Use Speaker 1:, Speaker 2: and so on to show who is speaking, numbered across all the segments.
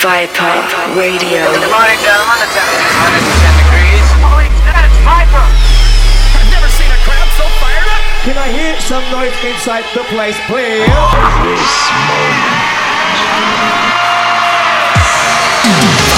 Speaker 1: Viper Radio.
Speaker 2: Good morning, gentlemen. The temperature is 110 degrees. Holy shit, it's Viper!
Speaker 3: I've never seen a crowd so fired up.
Speaker 4: Can I hear some noise inside the place, please?
Speaker 5: This moment.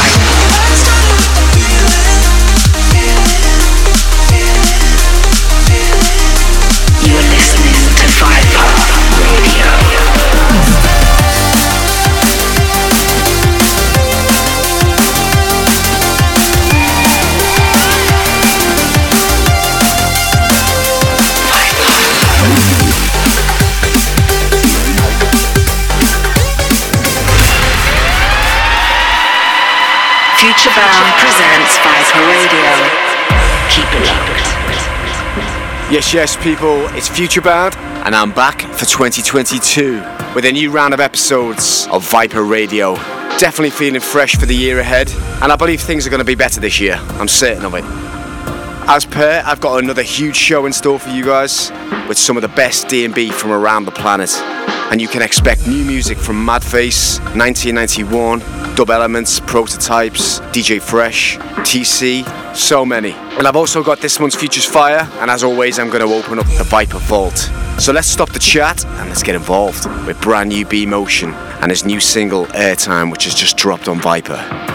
Speaker 6: Yes, yes, people, it's Futurebound, and I'm back for 2022 with a new round of episodes of Viper Radio. Definitely feeling fresh for the year ahead, and I believe things are going to be better this year. I'm certain of it. As per, I've got another huge show in store for you guys with some of the best D&B from around the planet. And you can expect new music from Madface, 1991, Dub Elements, Prototypes, DJ Fresh, TC, so many. And I've also got this month's Futures Fire, and as always, I'm going to open up the Viper Vault. So let's stop the chat and let's get involved with brand new B Motion and his new single Airtime, which has just dropped on Viper.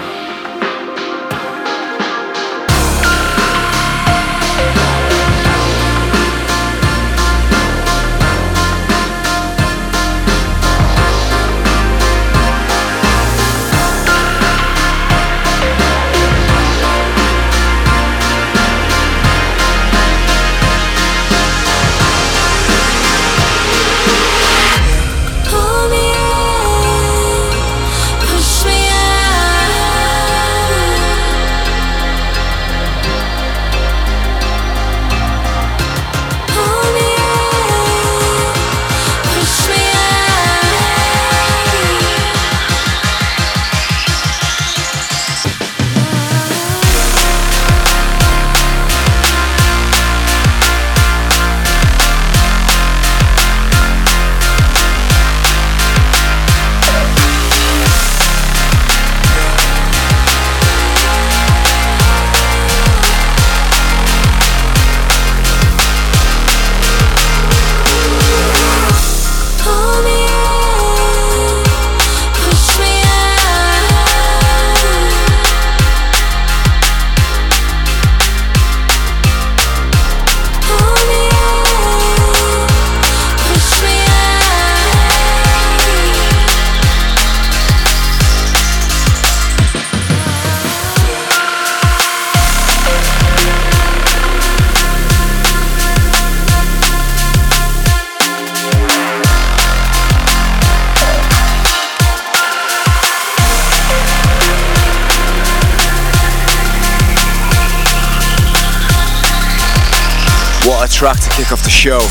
Speaker 6: Show.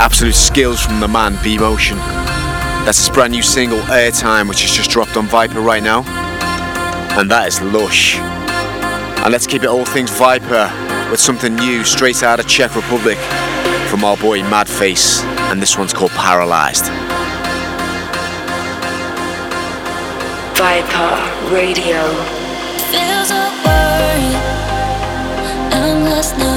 Speaker 6: Absolute skills from the man B Motion. That's his brand new single Airtime, which has just dropped on Viper right now. And that is lush. And let's keep it all things Viper with something new straight out of Czech Republic from our boy Madface. And this one's called Paralyzed.
Speaker 1: Viper Radio.
Speaker 7: Feels so worried. I'm lost now.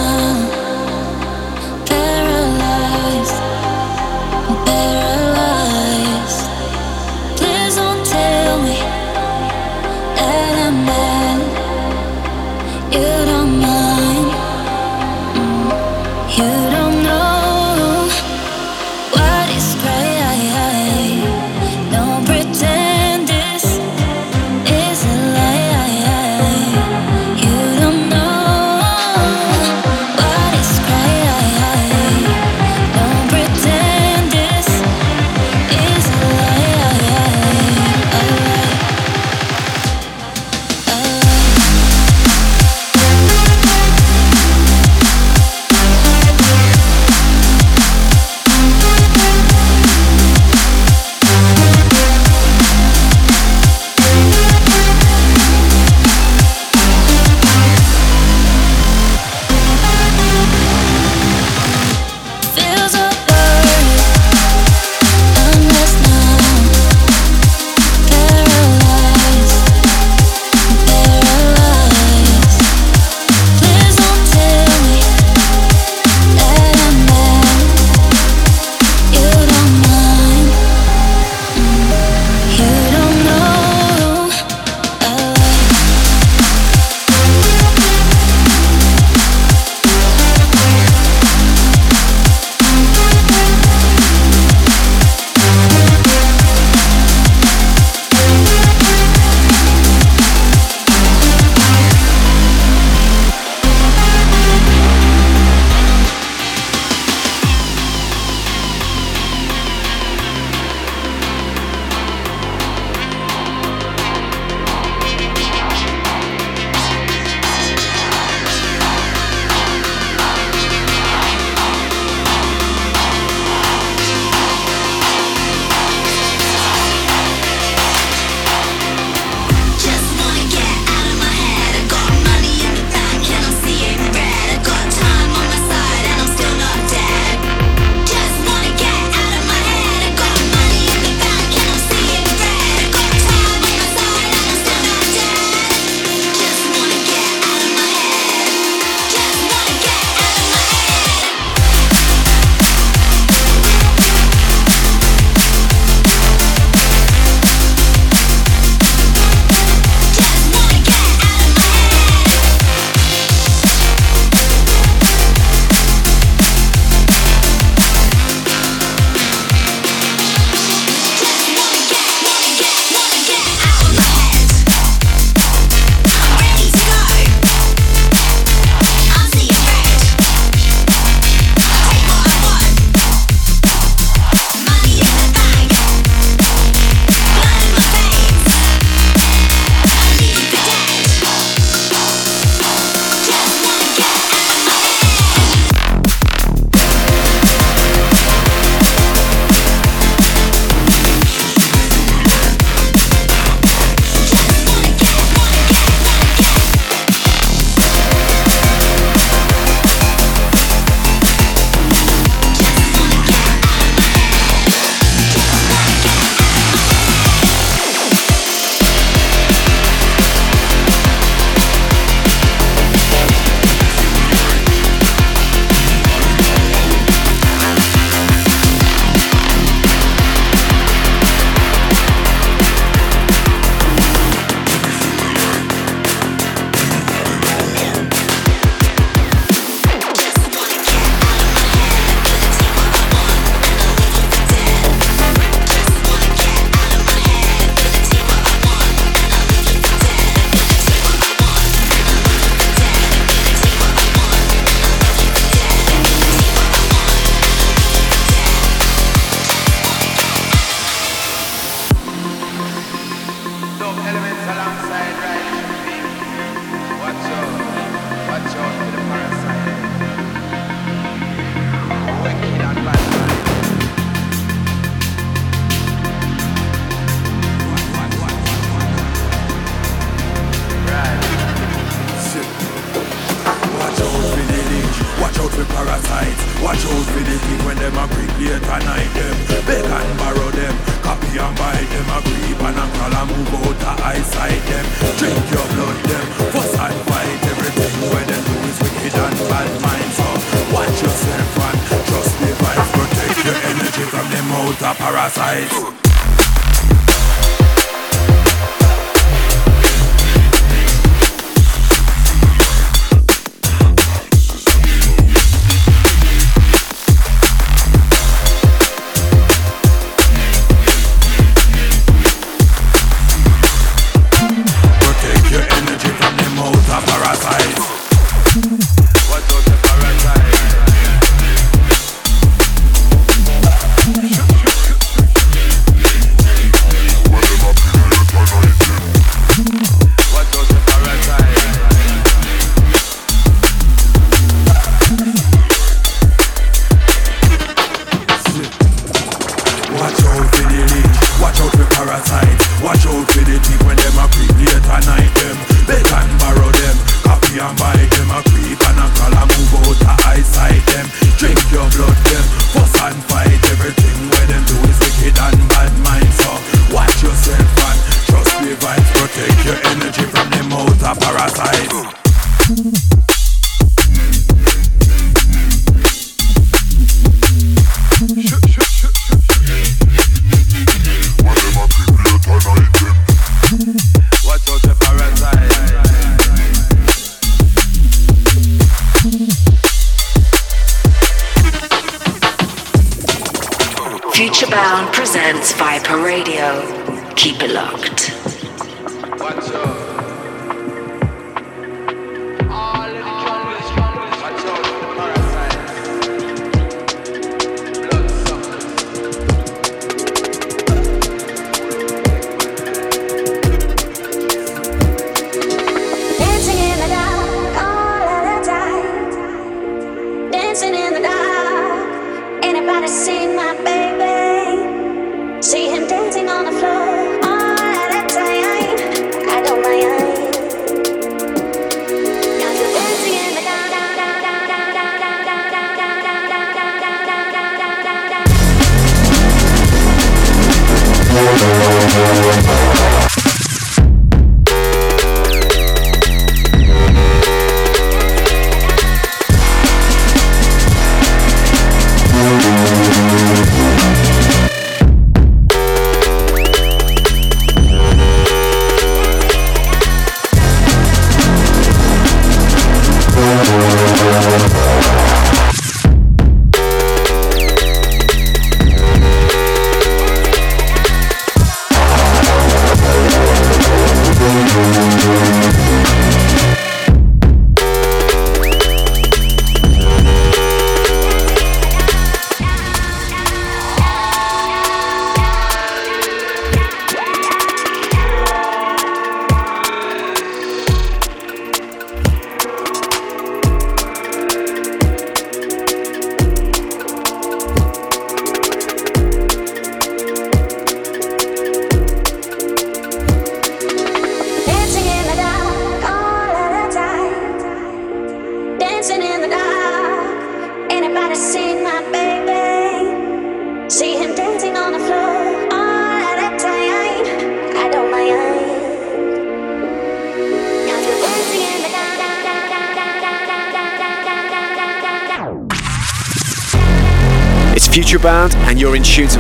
Speaker 8: And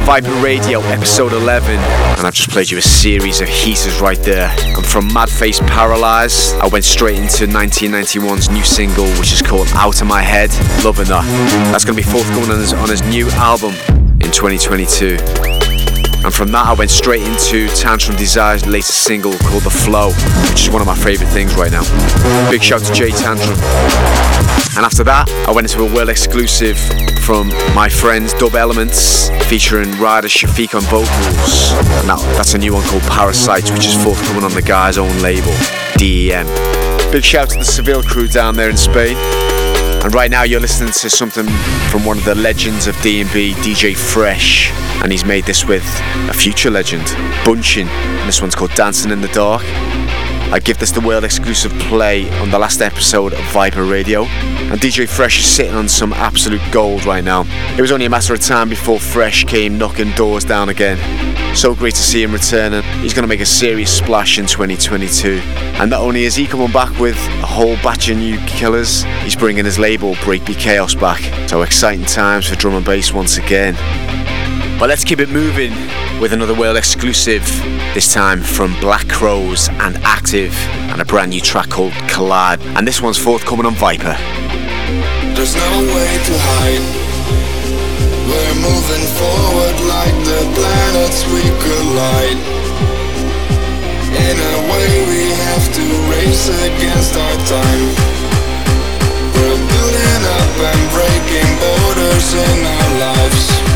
Speaker 8: Viper Radio, episode 11. And I've just played you a series of heaters right there. And from Madface Paralyzed, I went straight into 1991's new single, which is called Out of My Head. Loving that. That's going to be forthcoming on his, on his new album in 2022.
Speaker 6: From that, I went straight into Tantrum Desire's latest single called The Flow, which is one of my favourite things right now. Big shout to Jay Tantrum. And after that, I went into a world exclusive from my friends Dub Elements featuring Ryder Shafiq on vocals. Now, that's a new one called Parasites, which is forthcoming on the guy's own label, DEM. Big shout to the Seville crew down there in Spain. And right now you're listening to something from one of the legends of D&B, DJ Fresh. And he's made this with a future legend, Bunchin. And this one's called Dancing in the Dark. I give this the world exclusive play on the last episode of Viper Radio. And DJ Fresh is sitting on some absolute gold right now. It was only a matter of time before Fresh came knocking doors down again. So great to see him returning. He's going to make a serious splash in 2022. And not only is he coming back with a whole batch of new killers, he's bringing his label Breakbeat Chaos back. So exciting times for drum and bass once again. But let's keep it moving with another world exclusive, this time from Black Crows and Active, and a brand new track called Collide. And this one's forthcoming on Viper.
Speaker 9: There's no way to hide. We're moving forward like the planets we collide. In a way, we have to race against our time. We're building up and breaking borders in our lives.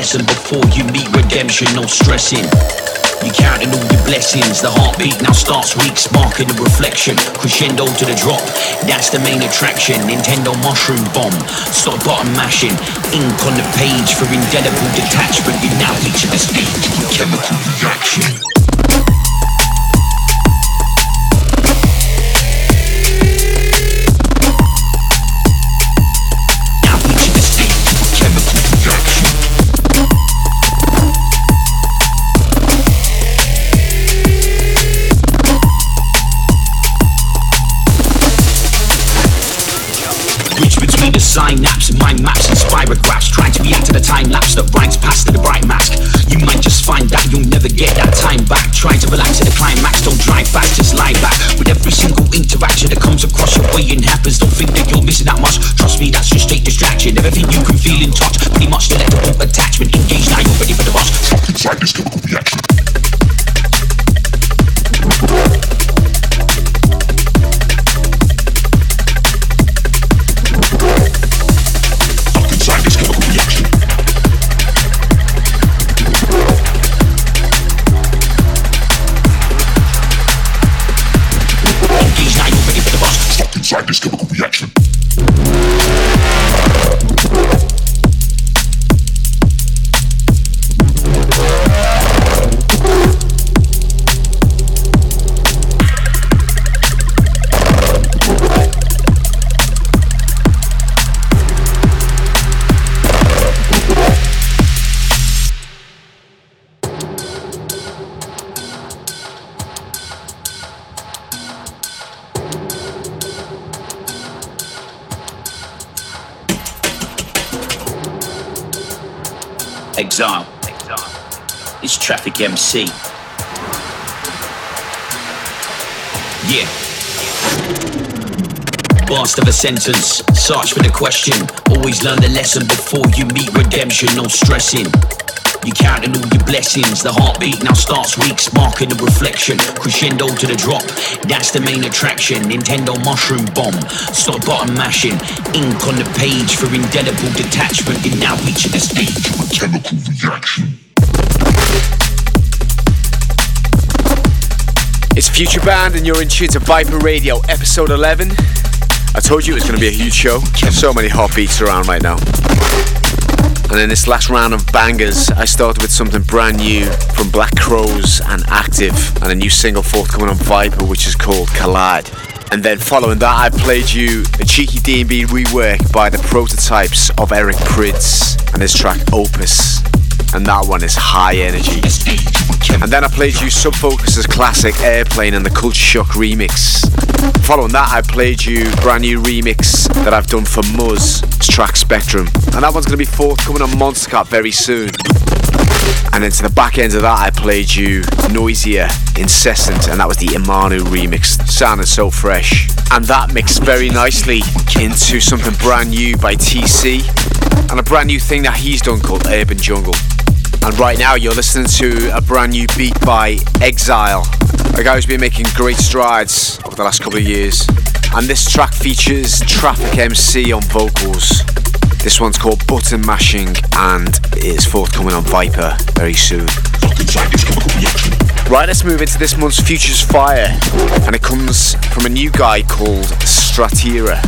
Speaker 10: Lesson before you meet redemption, no stressing. You counting all your blessings. The heartbeat now starts weak, sparking a reflection. Crescendo to the drop, that's the main attraction. Nintendo mushroom bomb, stop button mashing. Ink on the page for indelible detachment. You now reach the stage, chemical reaction. Synapse Mind maps and spirographs Trying to react to the time lapse that rhymes past to the bright mask. You might just find that you'll never get that time back. Trying to relax at the climax, don't drive fast, just lie back. With every single interaction that comes across your way and happens Don't think that you're missing that much. Trust me, that's just straight distraction. Everything you can feel in touch Pretty much the letter attachment. Engage now, you're ready for the bus Trapped inside this chemical reaction MC. Yeah. Blast of a sentence, search for the question. Always learn the lesson before you meet redemption, no stressing. You counting all your blessings. The heartbeat now starts weeks, marking the reflection. Crescendo to the drop, that's the main attraction. Nintendo mushroom bomb, stop button mashing. Ink on the page for indelible detachment. You're now reaching the stage of a chemical reaction.
Speaker 6: It's Futurebound, and you're in tune to Viper Radio, episode 11. I told you it was going to be a huge show. So many hot beats around right now. And in this last round of bangers, I started with something brand new from Black Crows and Active, and a new single forthcoming on Viper, which is called Collide. And then following that, I played you a cheeky D&B rework by the prototypes of Eric Prydz and his track Opus. And that one is high energy. And then I played you Sub Focus's classic Airplane and the Culture Shock remix. Following that, I played you brand new remix that I've done for Muzz, track Spectrum. And that one's going to be forthcoming on Monster Monstercat very soon. And then to the back end of that, I played you Noisia, Incessant, and that was the Imanu remix. Sounded so fresh. And that mixed very nicely into something brand new by TC and a brand new thing that he's done called Urban Jungle. And right now, you're listening to a brand new beat by Exile, a guy who's been making great strides over the last couple of years. And this track features Traffic MC on vocals. This one's called Button Mashing and it is forthcoming on Viper very soon. Right, let's move into this month's Futures Fire, and it comes from a new guy called Stratira.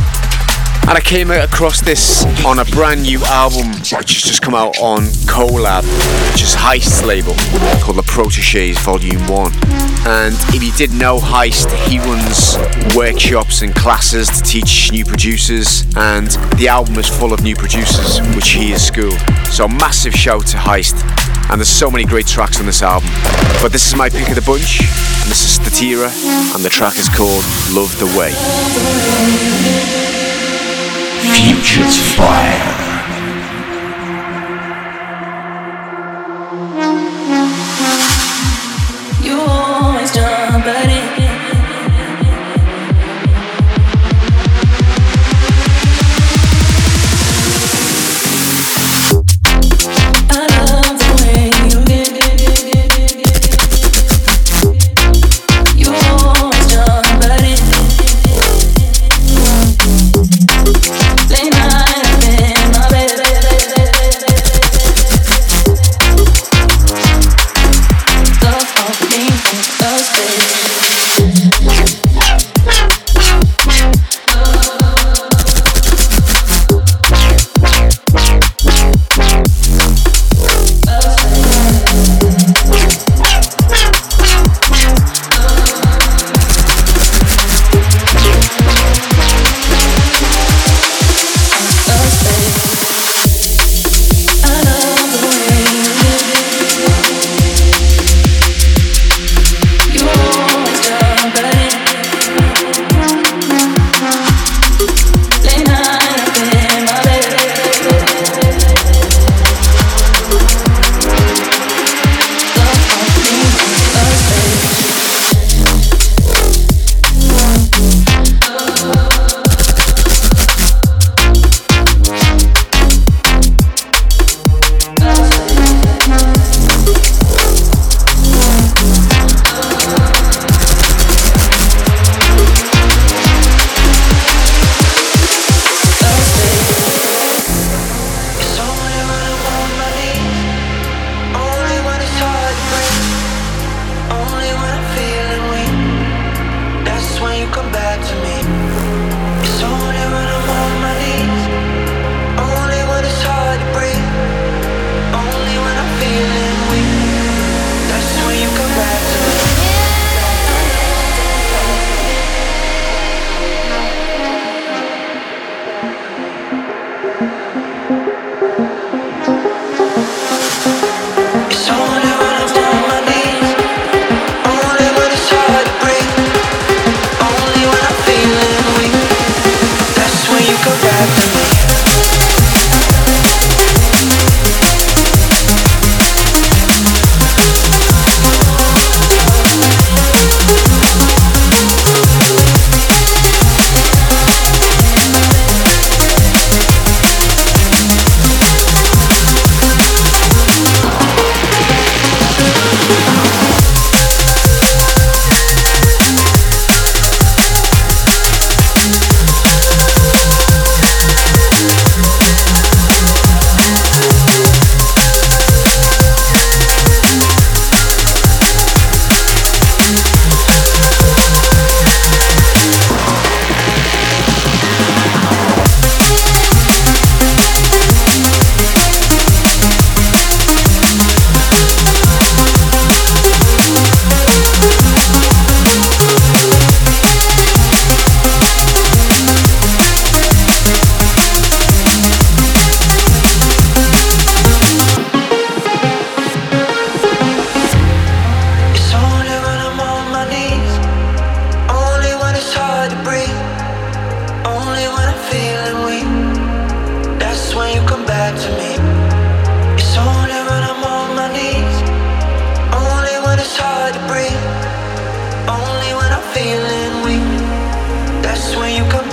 Speaker 6: And I came across this on a brand new album which has just come out on Collab, which is Heist's label, called The Proteges Volume 1. And if you didn't know Heist, he runs workshops and classes to teach new producers, and the album is full of new producers, which he has schooled. So massive shout to Heist, and there's so many great tracks on this album. But this is my pick of the bunch, and this is Statira, and the track is called Love the Way.
Speaker 10: Futures Fire.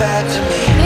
Speaker 11: Back to me.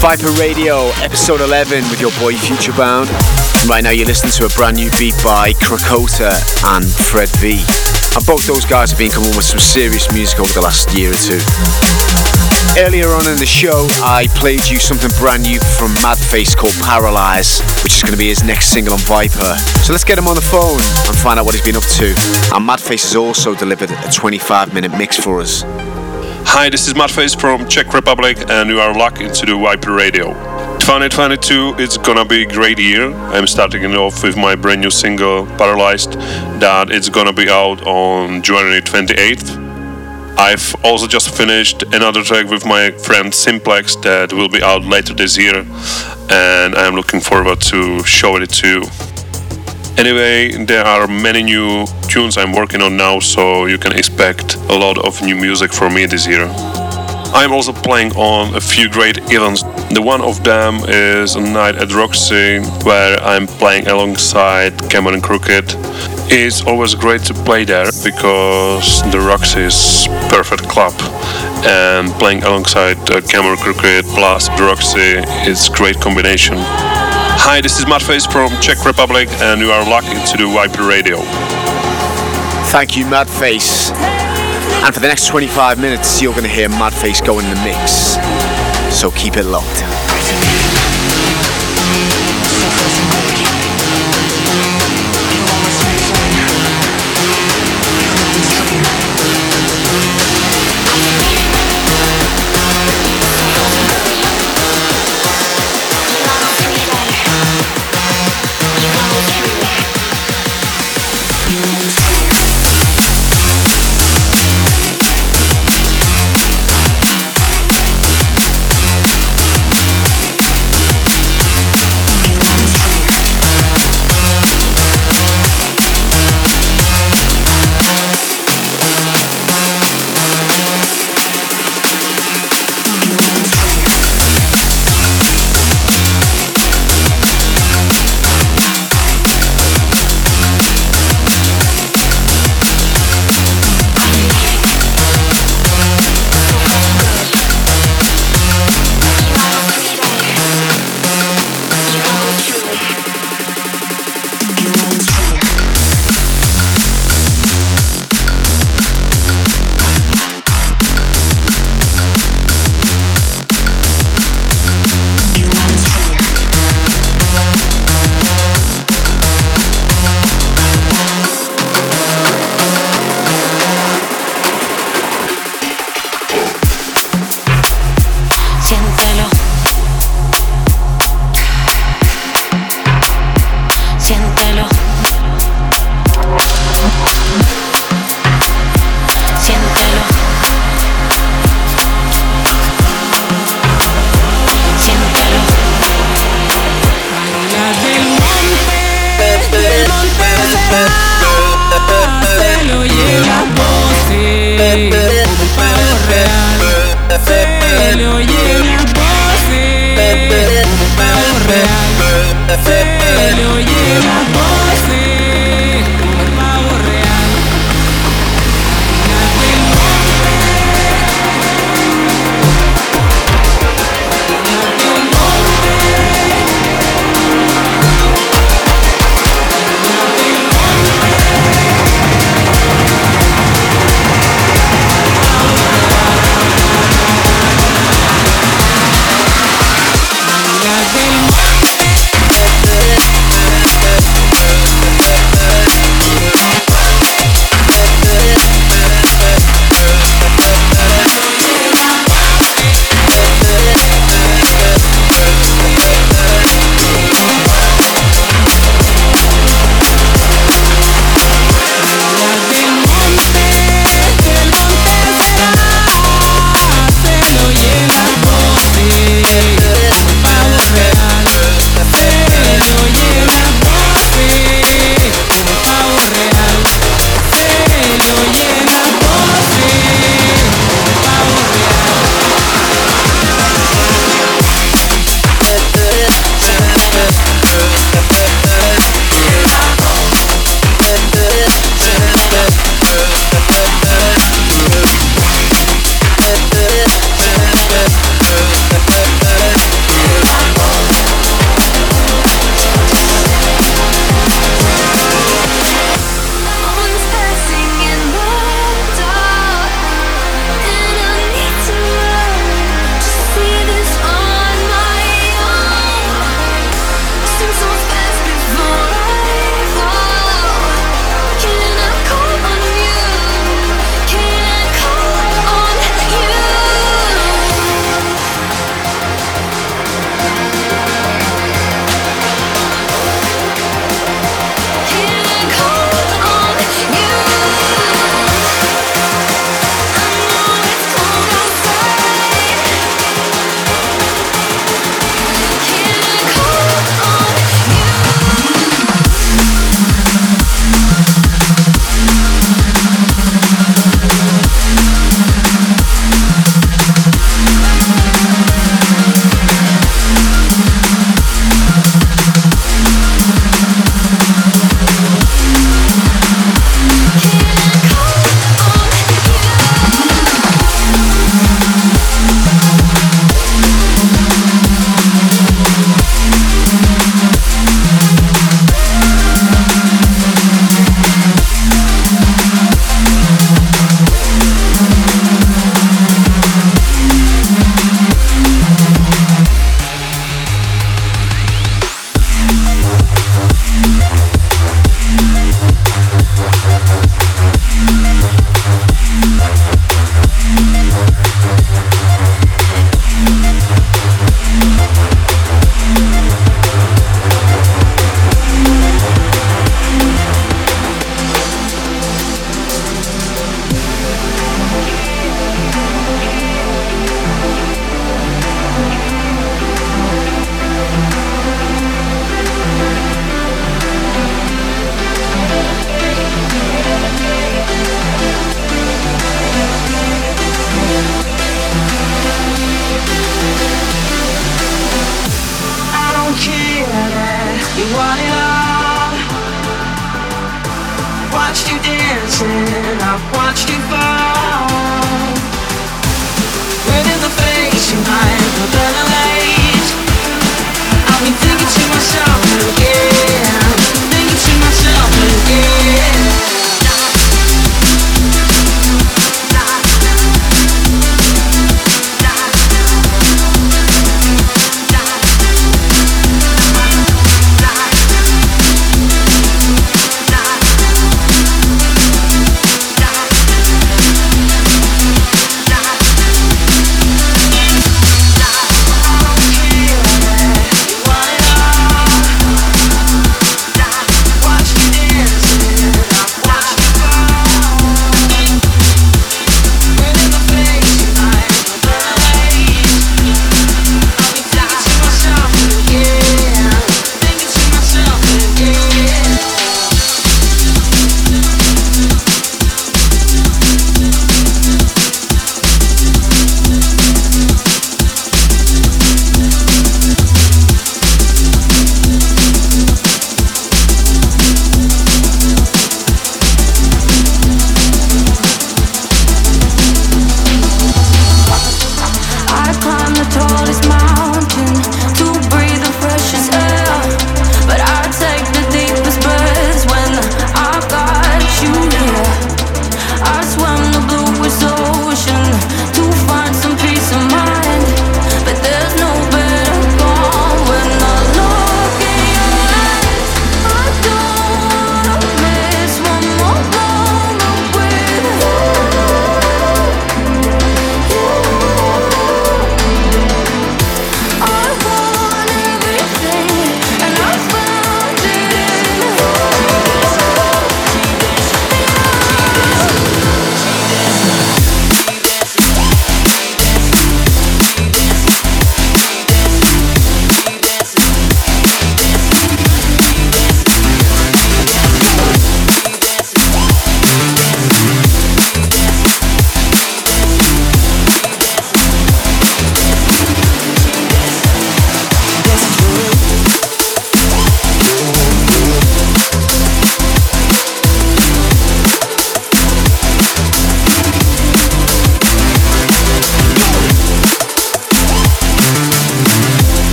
Speaker 1: Viper Radio.
Speaker 6: Episode 11 with your boy Futurebound. Right now you're listening to a brand new beat by Krakota and Fred V. And both those guys have been coming with some serious music over the last year or two. Earlier on in the show, I played you something brand new from Madface called Paralyze, which is going to be his next single on Viper. So let's get him on the phone and find out what he's been up to. And Madface has also delivered a 25 minute mix for us.
Speaker 12: Hi, this is Madface from Czech Republic, and you are locked into the Viper Radio. 2022, it's gonna be a great year. I'm starting it off with my brand new single, Paralyzed, that it's gonna be out on January 28th. I've also just finished another track with my friend Simplex that will be out later this year, and I'm looking forward to showing it to you. Anyway, there are many new tunes I'm working on now, so you can expect a lot of new music from me this year. I'm also playing on a few great events. The one of them is a night at Roxy, where I'm playing alongside Camo & Krooked. It's always great to play there because the Roxy is perfect club, and playing alongside uh, Camo & Krooked plus the Roxy is great combination. Hi, this is Madface from Czech Republic, and you are locked into the Viper Radio.
Speaker 6: Thank you, Madface. And for the next 25 minutes, you're going to hear Madface go in the mix. So keep it locked.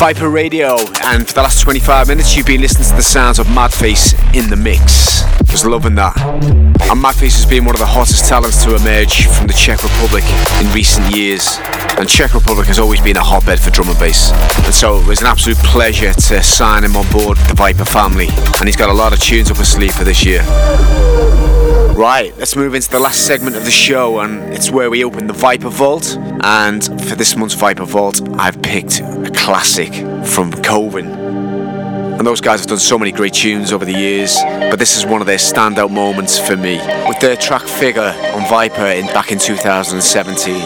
Speaker 1: Viper Radio,
Speaker 6: and for the last 25 minutes, you've been listening to the sounds of Madface in the mix. Was loving that. And Madface has been one of the hottest talents to emerge from the Czech Republic in recent years. And Czech Republic has always been a hotbed for drum and bass. And so it was an absolute pleasure to sign him on board the Viper family. And he's got a lot of tunes up his sleeve for this year. Right, let's move into the last segment of the show, and it's where we open the Viper Vault. And for this month's Viper Vault, I've picked classic from Koven. And those guys have done so many great tunes over the years, but this is one of their standout moments for me, with their track Figure on Viper in back in 2017.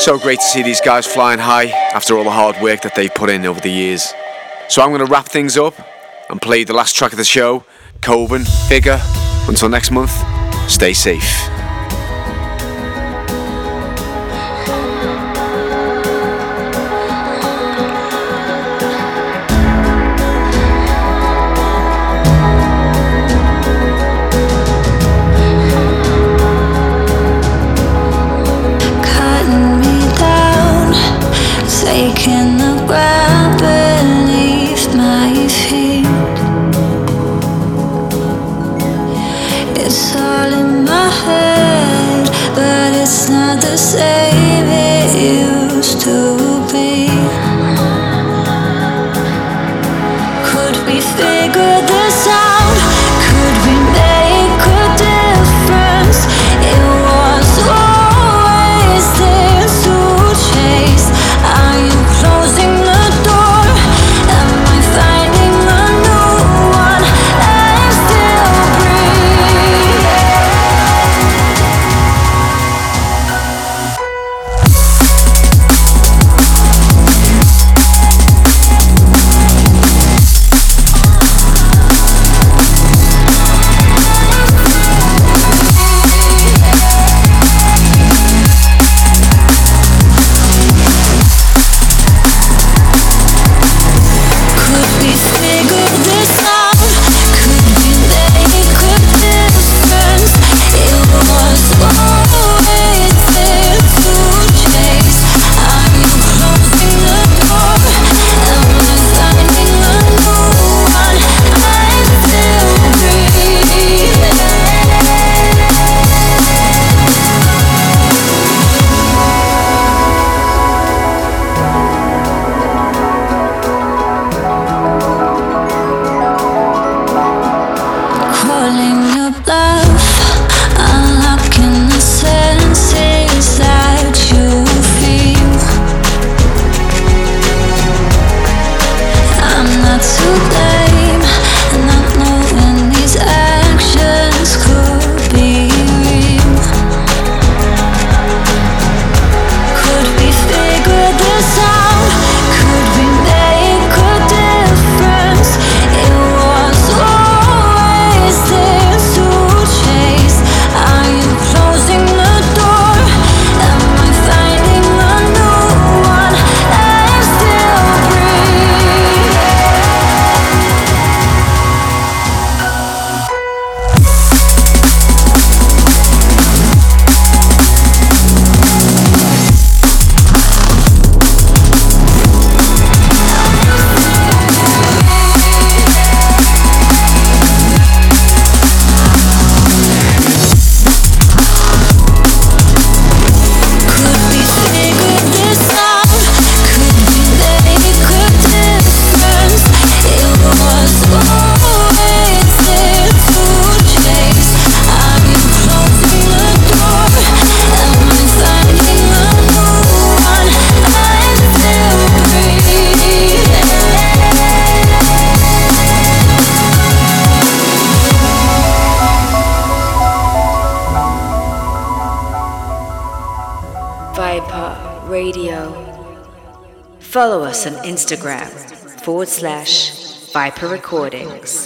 Speaker 6: So great to see these guys flying high after all the hard work that they've put in over the years. So I'm going to wrap things up and play the last track of the show, Koven, Figure. Until next month, stay safe.
Speaker 7: Calling
Speaker 13: forward slash Viper Recordings.